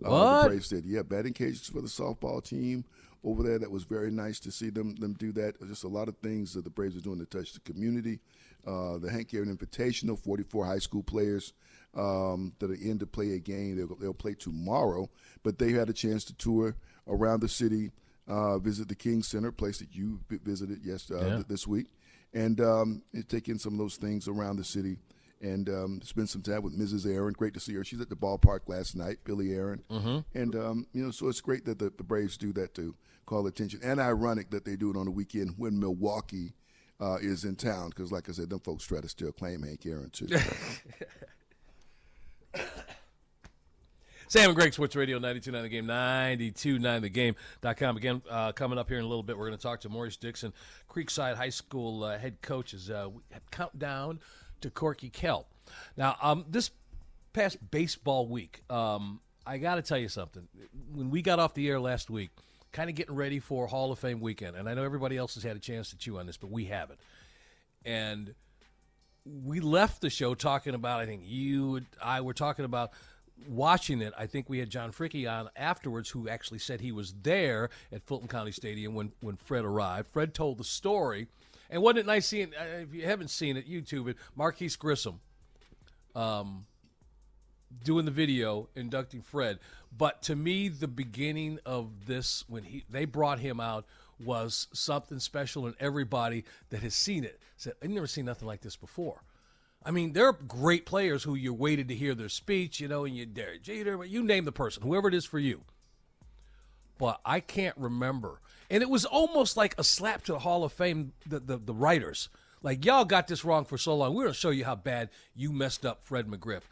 [SPEAKER 3] Uh,
[SPEAKER 2] What?
[SPEAKER 3] the Braves did, yeah, batting cages for the softball team over there. That was very nice to see them them do that. Just a lot of things that the Braves are doing to touch the community. Uh, the Hank Aaron Invitational, 44 high school players um, that are in to play a game. They'll, they'll play tomorrow, but they had a chance to tour around the city, uh, visit the King Center, place that you visited yes uh,
[SPEAKER 2] Yeah.
[SPEAKER 3] th- this week, and um, and take in some of those things around the city. And um, spend some time with Mrs. Aaron. Great to see her. She's at the ballpark last night, Billye Aaron. Mm-hmm. And um, you know, so it's great that the, the Braves do that to call attention. And ironic that they do it on the weekend when Milwaukee uh, is in town, because like I said, them folks try to still claim Hank Aaron too.
[SPEAKER 2] Sam and Greg, Sports Radio 929 The Game, 929thegame.com. Again, uh, coming up here in a little bit, we're going to talk to Maurice Dixon, Creekside High School uh, head coach, as uh, we count down to Corky Kell. Now, um, this past baseball week, um, I got to tell you something. When we got off the air last week, kind of getting ready for Hall of Fame weekend, and I know everybody else has had a chance to chew on this, but we haven't. And we left the show talking about. I think you, and I were talking about watching it. I think we had John Fricky on afterwards, who actually said he was there at Fulton County Stadium when when Fred arrived. Fred told the story, and wasn't it nice seeing? Uh, if you haven't seen it, YouTube it. Marquis Grissom, um, doing the video inducting Fred. But to me, the beginning of this when he they brought him out was something special, and everybody that has seen it said, "I've never seen nothing like this before." I mean, there are great players who you waited to hear their speech, you know, and you Derek Jeter, you name the person, whoever it is for you. But I can't remember, and it was almost like a slap to the Hall of Fame. The the, the writers, like y'all got this wrong for so long. We're gonna show you how bad you messed up, Fred McGriff.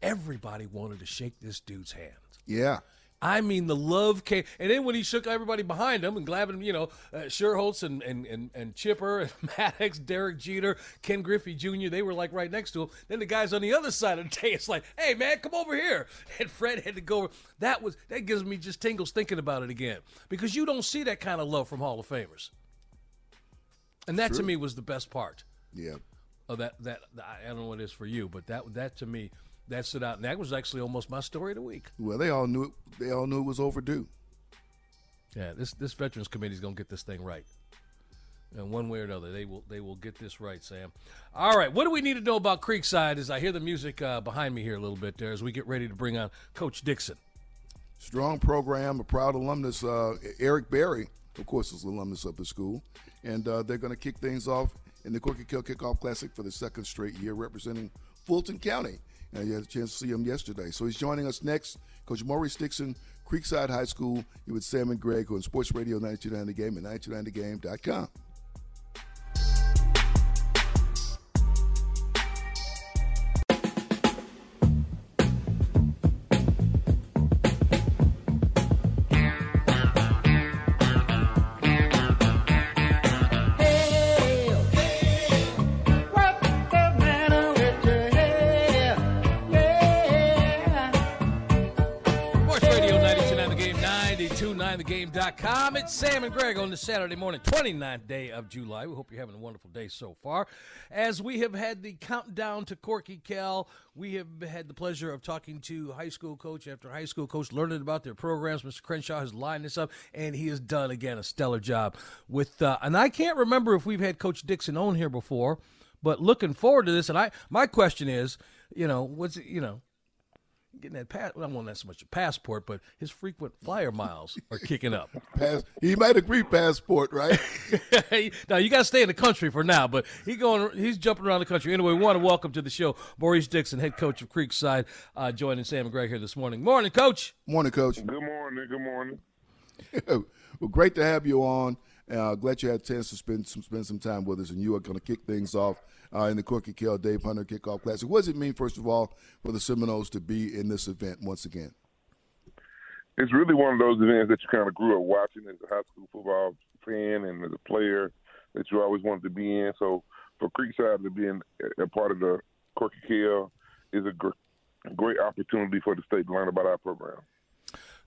[SPEAKER 2] Everybody wanted to shake this dude's hand.
[SPEAKER 3] Yeah.
[SPEAKER 2] I mean, the love came, and then when he shook everybody behind him and Glavine, you know, uh, Schuerholz and, and, and, and Chipper and Maddux, Derek Jeter, Ken Griffey Jr., they were like right next to him. Then the guys on the other side of the day, it's like, hey man, come over here. And Fred had to go. That was that gives me just tingles thinking about it again because you don't see that kind of love from Hall of Famers, and that to me was the best part.
[SPEAKER 3] Yeah.
[SPEAKER 2] Of that that I don't know what it is for you, but that that to me that stood out. And that was actually almost my story of the week.
[SPEAKER 3] Well, they all knew it. They all knew it was overdue.
[SPEAKER 2] Yeah, this this veterans committee is going to get this thing right. And one way or another, they will they will get this right, Sam. All right, what do we need to know about Creekside? As I hear the music uh, behind me here a little bit there, as we get ready to bring on Coach Dixon.
[SPEAKER 3] Strong program, a proud alumnus. Uh, Eric Berry, of course, is an alumnus of the school, and uh, they're going to kick things off in the Corky Kell Kickoff Classic for the second straight year, representing Fulton County. And you had a chance to see him yesterday. So he's joining us next. Coach Maurice Dixon, Creekside High School. You with Sam and Greg who on Sports Radio 929 The Game and 929thegame.com.
[SPEAKER 2] 929thegame.com. It's Sam and Greg on this Saturday morning, 29th day of July. We hope you're having a wonderful day so far. As we have had the countdown to Corky Kell, we have had the pleasure of talking to high school coach after high school coach, learning about their programs. Mr. Crenshaw has lined this up, and he has done, again, a stellar job. with. Uh, and I can't remember if we've had Coach Dixon on here before, but looking forward to this. And I, my question is, you know, what's you know, getting that pass. Well, I don't want that so much a passport, but his frequent flyer miles are kicking up.
[SPEAKER 3] Pass, he might agree passport, right?
[SPEAKER 2] now you got to stay in the country for now, but he going. He's jumping around the country. Anyway, we want to welcome to the show Maurice Dixon, head coach of Creekside, uh, joining Sam and Greg here this morning. Morning, Coach.
[SPEAKER 3] Morning, Coach.
[SPEAKER 6] Good morning. Good morning.
[SPEAKER 3] well, great to have you on. Uh, glad you had a chance to spend some spend some time with us, and you are going to kick things off uh, in the Corky Kell Dave Hunter Kickoff Classic. What does it mean, first of all, for the Seminoles to be in this event once again?
[SPEAKER 6] It's really one of those events that you kind of grew up watching as a high school football fan and as a player that you always wanted to be in. So for Creekside to be in, a part of the Corky Kell is a gr- great opportunity for the state to learn about our program.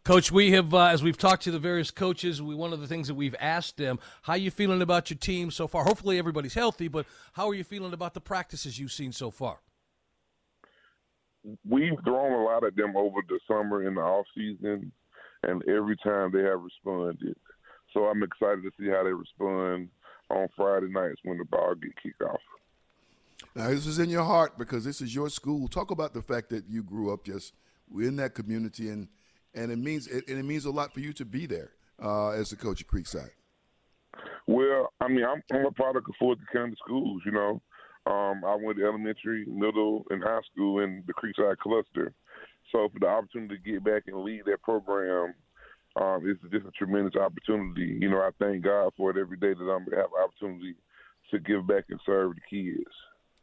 [SPEAKER 2] Coach, we have, uh, as we've talked to the various coaches, we one of the things that we've asked them, how you feeling about your team so far? Hopefully everybody's healthy, but how are you feeling about the practices you've seen so far?
[SPEAKER 6] We've thrown a lot at them over the summer and the off season, and every time they have responded. So I'm excited to see how they respond on Friday nights when the ball get kicked off.
[SPEAKER 3] Now, this is in your heart because this is your school. Talk about the fact that you grew up just in that community, and and it means it, and it means a lot for you to be there uh, as the coach at Creekside.
[SPEAKER 6] Well, I mean, I'm, I'm a product of Fulton County schools. You know, um, I went to elementary, middle, and high school in the Creekside cluster. So for the opportunity to get back and lead that program, um, it's just a tremendous opportunity. You know, I thank God for it every day that I'm have opportunity to give back and serve the kids.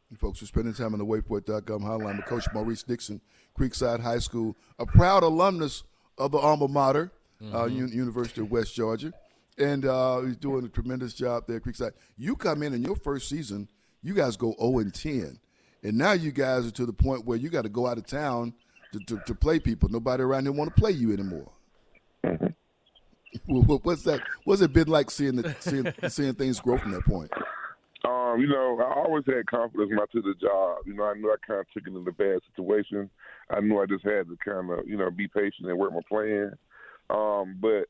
[SPEAKER 3] You folks are spending time on the waypoint.com hotline with Coach Maurice Dixon, Creekside High School, a proud alumnus of the alma mater, uh, U- University of West Georgia. And uh, he's doing a tremendous job there at Creekside. You come in in your first season, you guys go 0 and 10. And now you guys are to the point where you got to go out of town to, to, to play people. Nobody around here want to play you anymore. What- What's that? What's it been like seeing the, seeing, seeing things grow from that point?
[SPEAKER 6] Um, you know, I always had confidence when I took the job. You know, I knew I kind of took it in a bad situation. I knew I just had to kind of, you know, be patient and work my plan. Um, but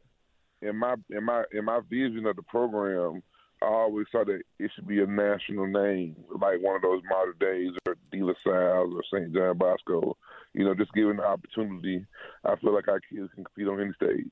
[SPEAKER 6] in my in my in my vision of the program, I always thought that it should be a national name, like one of those Mater Deis or De La Salle or St. John Bosco. you know, just given the opportunity, I feel like our kids can compete on any stage.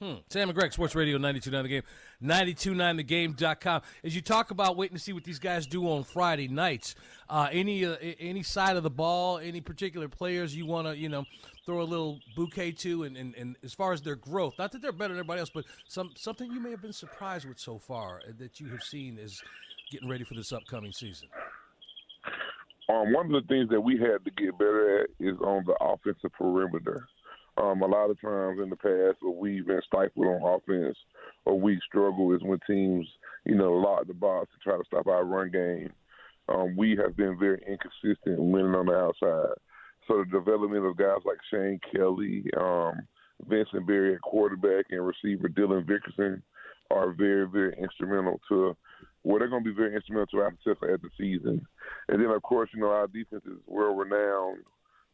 [SPEAKER 2] Hmm. Sam and Greg, Sports Radio 92.9 The Game, 929thegame.com. As you talk about waiting to see what these guys do on Friday nights, uh, any uh, any side of the ball, any particular players you want to, you know, throw a little bouquet to, and, and, and as far as their growth, not that they're better than everybody else, but some something you may have been surprised with so far that you have seen is getting ready for this upcoming season.
[SPEAKER 6] Um, one of the things that we had to get better at is on the offensive perimeter. Um, a lot of times in the past, where we've been stifled on offense or we struggle is when teams, you know, lock the box to try to stop our run game. Um, we have been very inconsistent winning on the outside. So the development of guys like Shane Kelly, um, Vincent Berry at quarterback, and receiver Dylan Vickerson are very, very instrumental to well, they're going to be very instrumental to our success at the season. And then, of course, you know, our defense is well renowned.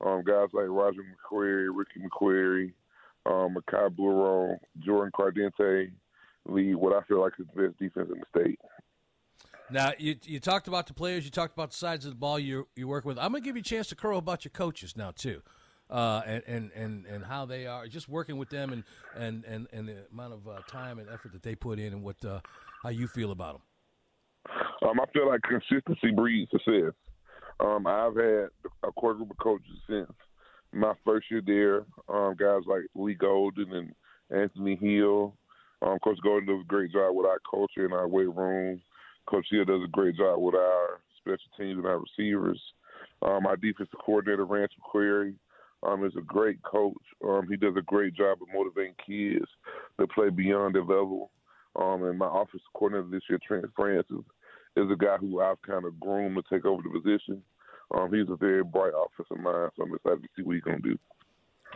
[SPEAKER 6] Um, guys like Roger McQuarrie, Ricky McQuarrie, um, Makai Burrow, Jordan Cardente lead what I feel like is the best defense in the state.
[SPEAKER 2] Now you you talked about the players, you talked about the sides of the ball you you work with. I'm gonna give you a chance to crow about your coaches now too, uh, and, and and and how they are just working with them and and and, and the amount of uh, time and effort that they put in and what uh, how you feel about them.
[SPEAKER 6] Um, I feel like consistency breeds success. Um, I've had a core group of coaches since my first year there. Um, guys like Lee Golden and Anthony Hill. Um, Coach Golden does a great job with our culture and our weight room. Coach Hill does a great job with our special teams and our receivers. Um, our defensive coordinator, Rance McQuarrie, um, is a great coach. Um, he does a great job of motivating kids to play beyond their level. Um, and my offensive coordinator this year, Trent Francis, is a guy who I've kind of groomed to take over the position. Um, he's a very bright offensive mind, so I'm excited to see what he's going to do.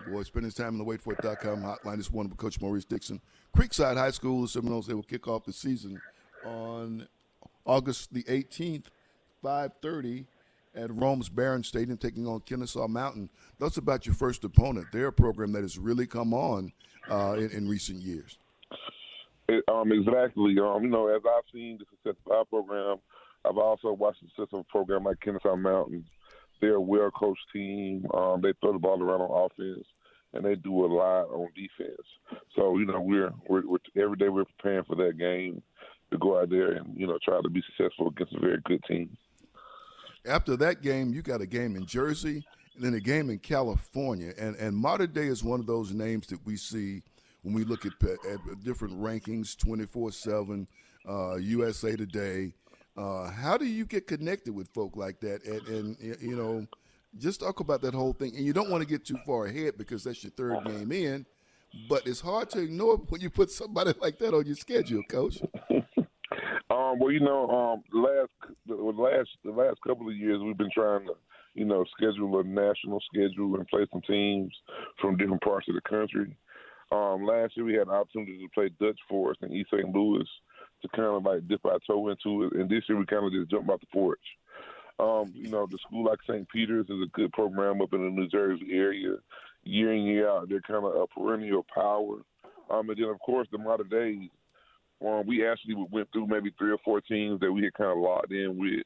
[SPEAKER 3] Boy, spend his time in the waitfor.com hotline is one with Coach Maurice Dixon. Creekside High School, the Seminoles, they will kick off the season on August the 18th, 5.30 at Rome's Barron Stadium, taking on Kennesaw Mountain. That's about your first opponent. They're a program that has really come on uh, in, in recent years.
[SPEAKER 6] Um, exactly. Um, you know, as I've seen the success of our program, I've also watched the success of a program like Kennesaw Mountain. They're a well coached team. Um, they throw the ball around on offense, and they do a lot on defense. So you know, we're, we're, we're every day we're preparing for that game to go out there and you know try to be successful against a very good team.
[SPEAKER 3] After that game, you got a game in Jersey and then a game in California, and and Mater Dei is one of those names that we see when we look at, at different rankings, 24 7, uh, USA Today. Uh, how do you get connected with folk like that? And, and, you know, just talk about that whole thing. And you don't want to get too far ahead because that's your third game in. But it's hard to ignore when you put somebody like that on your schedule, Coach.
[SPEAKER 6] um, well, you know, um, last the last the last couple of years we've been trying to, you know, schedule a national schedule and play some teams from different parts of the country. Um, last year we had an opportunity to play Dutch Fork in East St. Louis to kind of like dip our toe into it, and this year we kind of just jumped out the porch. Um, you know, the school like St. Peter's is a good program up in the New Jersey area. Year in year out, they're kind of a perennial power. Um, and then of course the Mater Dei. Um, we actually went through maybe three or four teams that we had kind of locked in with,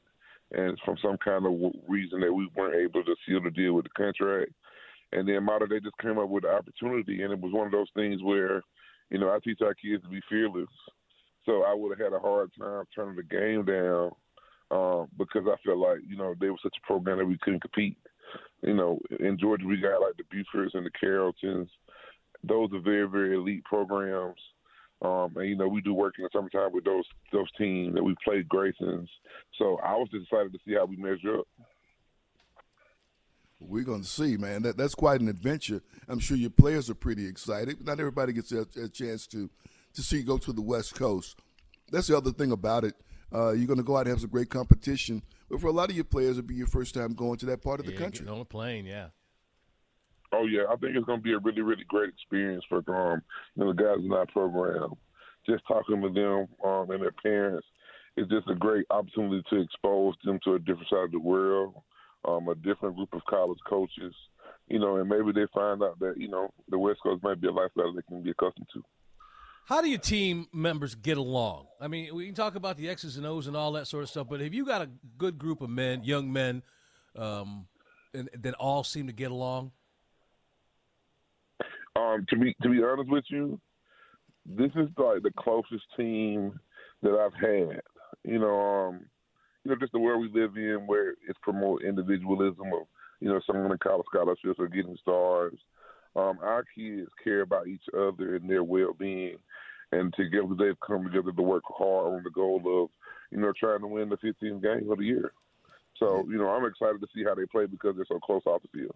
[SPEAKER 6] and from some kind of reason that we weren't able to seal the deal with the contract. And then Mater Dei just came up with the opportunity, and it was one of those things where, you know, I teach our kids to be fearless. So I would have had a hard time turning the game down um, because I felt like, you know, they were such a program that we couldn't compete. You know, in Georgia we got like the Bufords and the Carrolltons. Those are very, very elite programs. Um, and you know, we do work in the summertime with those those teams that we played Grayson's. So I was just excited to see how we measure up.
[SPEAKER 3] We're going to see, man. That that's quite an adventure. I'm sure your players are pretty excited. Not everybody gets a, a chance to to see you go to the West Coast. That's the other thing about it. Uh, you're going to go out and have some great competition, but for a lot of your players, it'll be your first time going to that part of
[SPEAKER 2] yeah,
[SPEAKER 3] the country.
[SPEAKER 2] on a plane, yeah.
[SPEAKER 6] Oh yeah, I think it's going to be a really, really great experience for um, you know, the guys in our program. Just talking with them um, and their parents is just a great opportunity to expose them to a different side of the world um, a different group of college coaches, you know, and maybe they find out that you know the West Coast might be a lifestyle they can be accustomed to.
[SPEAKER 2] How do your team members get along? I mean, we can talk about the X's and O's and all that sort of stuff, but have you got a good group of men, young men, um, and that all seem to get along?
[SPEAKER 6] Um, to be to be honest with you, this is like the closest team that I've had. You know, um, you know, just the world we live in, where it's promote individualism of you know someone in college scholarships or getting stars. Um, our kids care about each other and their well-being, and together they've come together to work hard on the goal of you know trying to win the 15th game of the year. So you know, I'm excited to see how they play because they're so close off the field.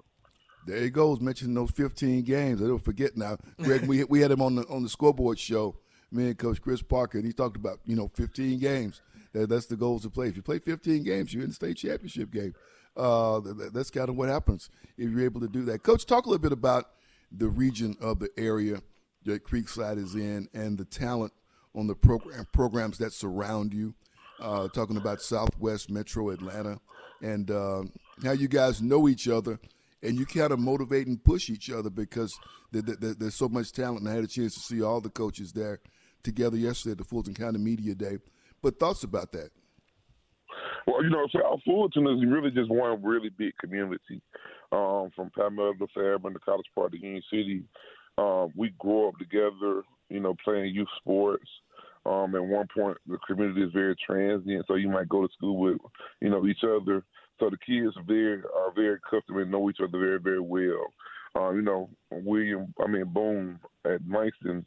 [SPEAKER 3] There he goes, mentioning those 15 games. I don't forget now. Greg, we we had him on the on the scoreboard show. Me and Coach Chris Parker, and he talked about you know 15 games. That, that's the goals to play. If you play 15 games, you're in the state championship game. Uh, that, that's kind of what happens if you're able to do that. Coach, talk a little bit about the region of the area that Creekside is in and the talent on the program programs that surround you. Uh, talking about Southwest Metro Atlanta and uh, how you guys know each other and you kind of motivate and push each other because there's so much talent. And I had a chance to see all the coaches there together yesterday at the Fulton County Media Day. But thoughts about that?
[SPEAKER 6] Well, you know, South Fulton is really just one really big community. Um, from Palmetto to Fairburn to College Park to Union City, um, we grew up together. You know, playing youth sports. Um, at one point, the community is very transient, so you might go to school with, you know, each other. So the kids are very are very accustomed and know each other very very well. Uh, you know, William, I mean Boone at Langston,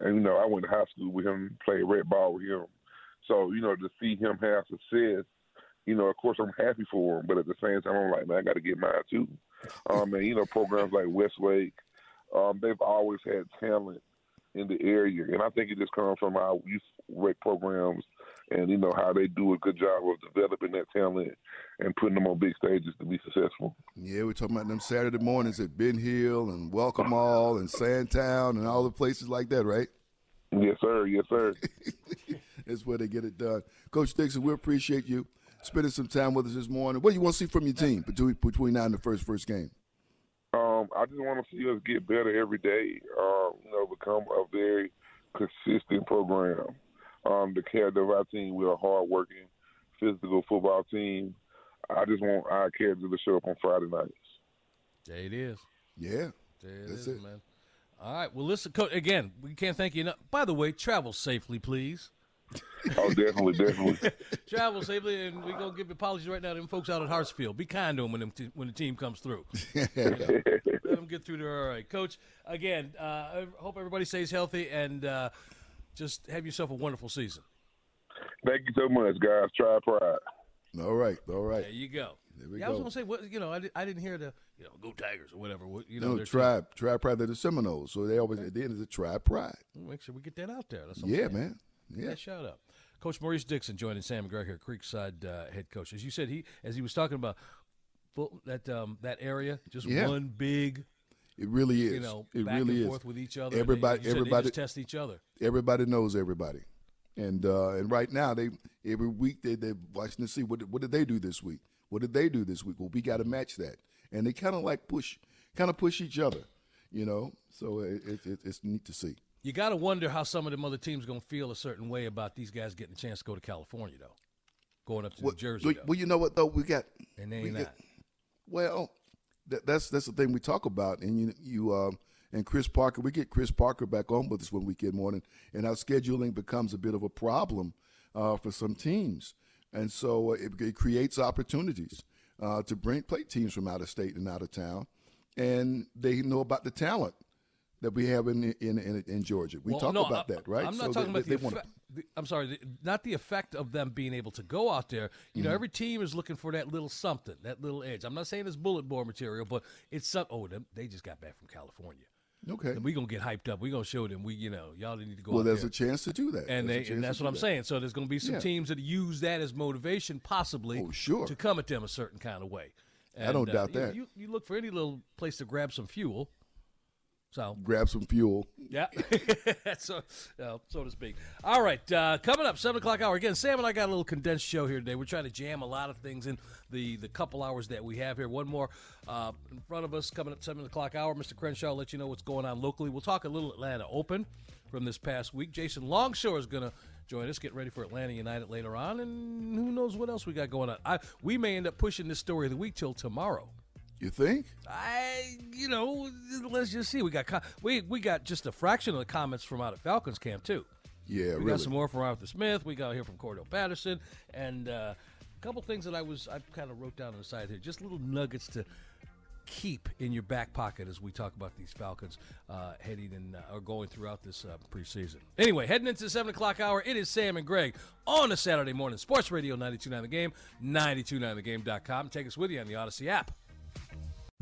[SPEAKER 6] and you know I went to high school with him, played red ball with him. So you know to see him have success, you know, of course I'm happy for him, but at the same time I'm like, man, I got to get mine too. Um, and you know, programs like Westlake, um, they've always had talent in the area, and I think it just comes from our youth rec programs and you know how they do a good job of developing that talent and putting them on big stages to be successful.
[SPEAKER 3] Yeah, we're talking about them Saturday mornings at Ben Hill and Welcome All and Sandtown and all the places like that, right?
[SPEAKER 6] Yes, sir. Yes, sir.
[SPEAKER 3] That's where they get it done. Coach Dixon, we appreciate you spending some time with us this morning. What do you want to see from your team between between now and the first first game?
[SPEAKER 6] Um, I just want to see us get better every day. Um, you know, become a very consistent program. Um, the character of our team, we're a hardworking, physical football team. I just want our character to show up on Friday nights.
[SPEAKER 2] There it is.
[SPEAKER 3] Yeah,
[SPEAKER 2] there it is, it. man. All right. Well, listen, coach. Again, we can't thank you enough. By the way, travel safely, please.
[SPEAKER 6] oh, definitely, definitely.
[SPEAKER 2] Travel safely, and we're gonna give apologies right now to them folks out at Hartsfield. Be kind to them when them t- when the team comes through. you know, let them get through there. All right, Coach. Again, uh, I hope everybody stays healthy and uh, just have yourself a wonderful season.
[SPEAKER 6] Thank you so much, guys. Try pride.
[SPEAKER 3] All right, all right.
[SPEAKER 2] There you go.
[SPEAKER 3] There we
[SPEAKER 2] yeah,
[SPEAKER 3] go.
[SPEAKER 2] I was gonna say, what you know, I, I didn't hear the you know, go Tigers or whatever. What, you know,
[SPEAKER 3] no, tribe, team. tribe pride. They're the Seminoles, so they always at the end is a tribe pride.
[SPEAKER 2] make sure we get that out there. That's
[SPEAKER 3] yeah, man. Yeah.
[SPEAKER 2] yeah, shout out. Coach Maurice Dixon joining Sam and Greg here, Creekside uh, head coach. As you said, he as he was talking about that um, that area, just
[SPEAKER 3] yeah.
[SPEAKER 2] one big.
[SPEAKER 3] It really is.
[SPEAKER 2] You know,
[SPEAKER 3] it
[SPEAKER 2] back
[SPEAKER 3] really
[SPEAKER 2] and
[SPEAKER 3] is.
[SPEAKER 2] forth with each other.
[SPEAKER 3] Everybody,
[SPEAKER 2] they,
[SPEAKER 3] everybody
[SPEAKER 2] test each other.
[SPEAKER 3] Everybody knows everybody, and uh, and right now they every week they they watching to see what what did they do this week. What did they do this week? Well, we got to match that, and they kind of like push, kind of push each other, you know. So it, it, it's neat to see.
[SPEAKER 2] You got to wonder how some of them other teams going to feel a certain way about these guys getting a chance to go to California, though. Going up to
[SPEAKER 3] well,
[SPEAKER 2] New Jersey.
[SPEAKER 3] Well, well, you know what though, we got.
[SPEAKER 2] And they ain't
[SPEAKER 3] got,
[SPEAKER 2] not.
[SPEAKER 3] Well, that, that's that's the thing we talk about, and you you um, and Chris Parker. We get Chris Parker back on with us one weekend morning, and our scheduling becomes a bit of a problem uh, for some teams, and so uh, it, it creates opportunities uh, to bring play teams from out of state and out of town, and they know about the talent that we have in in in, in Georgia. We
[SPEAKER 2] well,
[SPEAKER 3] talk
[SPEAKER 2] no,
[SPEAKER 3] about
[SPEAKER 2] I,
[SPEAKER 3] that, right?
[SPEAKER 2] I'm not
[SPEAKER 3] so
[SPEAKER 2] talking
[SPEAKER 3] they,
[SPEAKER 2] about
[SPEAKER 3] they,
[SPEAKER 2] the,
[SPEAKER 3] they
[SPEAKER 2] effect, the I'm sorry, the, not the effect of them being able to go out there. You
[SPEAKER 3] Mm-hmm.
[SPEAKER 2] know, every team is looking for that little something, that little edge. I'm not saying it's bullet board material, but it's some. Oh, them, they just got back from California.
[SPEAKER 3] Okay.
[SPEAKER 2] And we're gonna get hyped up. We're gonna show them we, you know, y'all need to go.
[SPEAKER 3] Well, there's
[SPEAKER 2] there.
[SPEAKER 3] a chance to do that,
[SPEAKER 2] and they, and that's what I'm
[SPEAKER 3] that.
[SPEAKER 2] saying. So there's gonna be some
[SPEAKER 3] Yeah.
[SPEAKER 2] teams that use that as motivation, possibly,
[SPEAKER 3] Oh, sure.
[SPEAKER 2] to come at them a certain kind of way.
[SPEAKER 3] I don't
[SPEAKER 2] And, uh,
[SPEAKER 3] doubt
[SPEAKER 2] you-
[SPEAKER 3] that.
[SPEAKER 2] You, you look for any little place to grab some fuel. So
[SPEAKER 3] Grab some fuel.
[SPEAKER 2] yeah, so uh, so to speak. All right, uh, coming up seven o'clock hour again. Sam and I got a little condensed show here today. We're trying to jam a lot of things in the the couple hours that we have here. One more uh, in front of us coming up seven o'clock hour. Mr. Crenshaw will let you know what's going on locally. We'll talk a little Atlanta Open from this past week. Jason Longshore is going to join us. Get ready for Atlanta United later on, and who knows what else we got going on. I, we may end up pushing this story of the week till tomorrow.
[SPEAKER 3] You think?
[SPEAKER 2] I, you know, let's just see. We got we we got just a fraction of the comments from out at Falcons camp too.
[SPEAKER 3] Yeah,
[SPEAKER 2] we
[SPEAKER 3] really.
[SPEAKER 2] got some more from Arthur Smith. We got here from Cordarrelle Patterson, and uh, a couple things that I was I kind of wrote down on the side here, just little nuggets to keep in your back pocket as we talk about these Falcons uh, heading and uh, or going throughout this uh, preseason. Anyway, heading into the seven o'clock hour, it is Sam and Greg on a Saturday morning, Sports Radio 92.9 The Game, 92.9thegame.com. Take us with you on the Audacy app.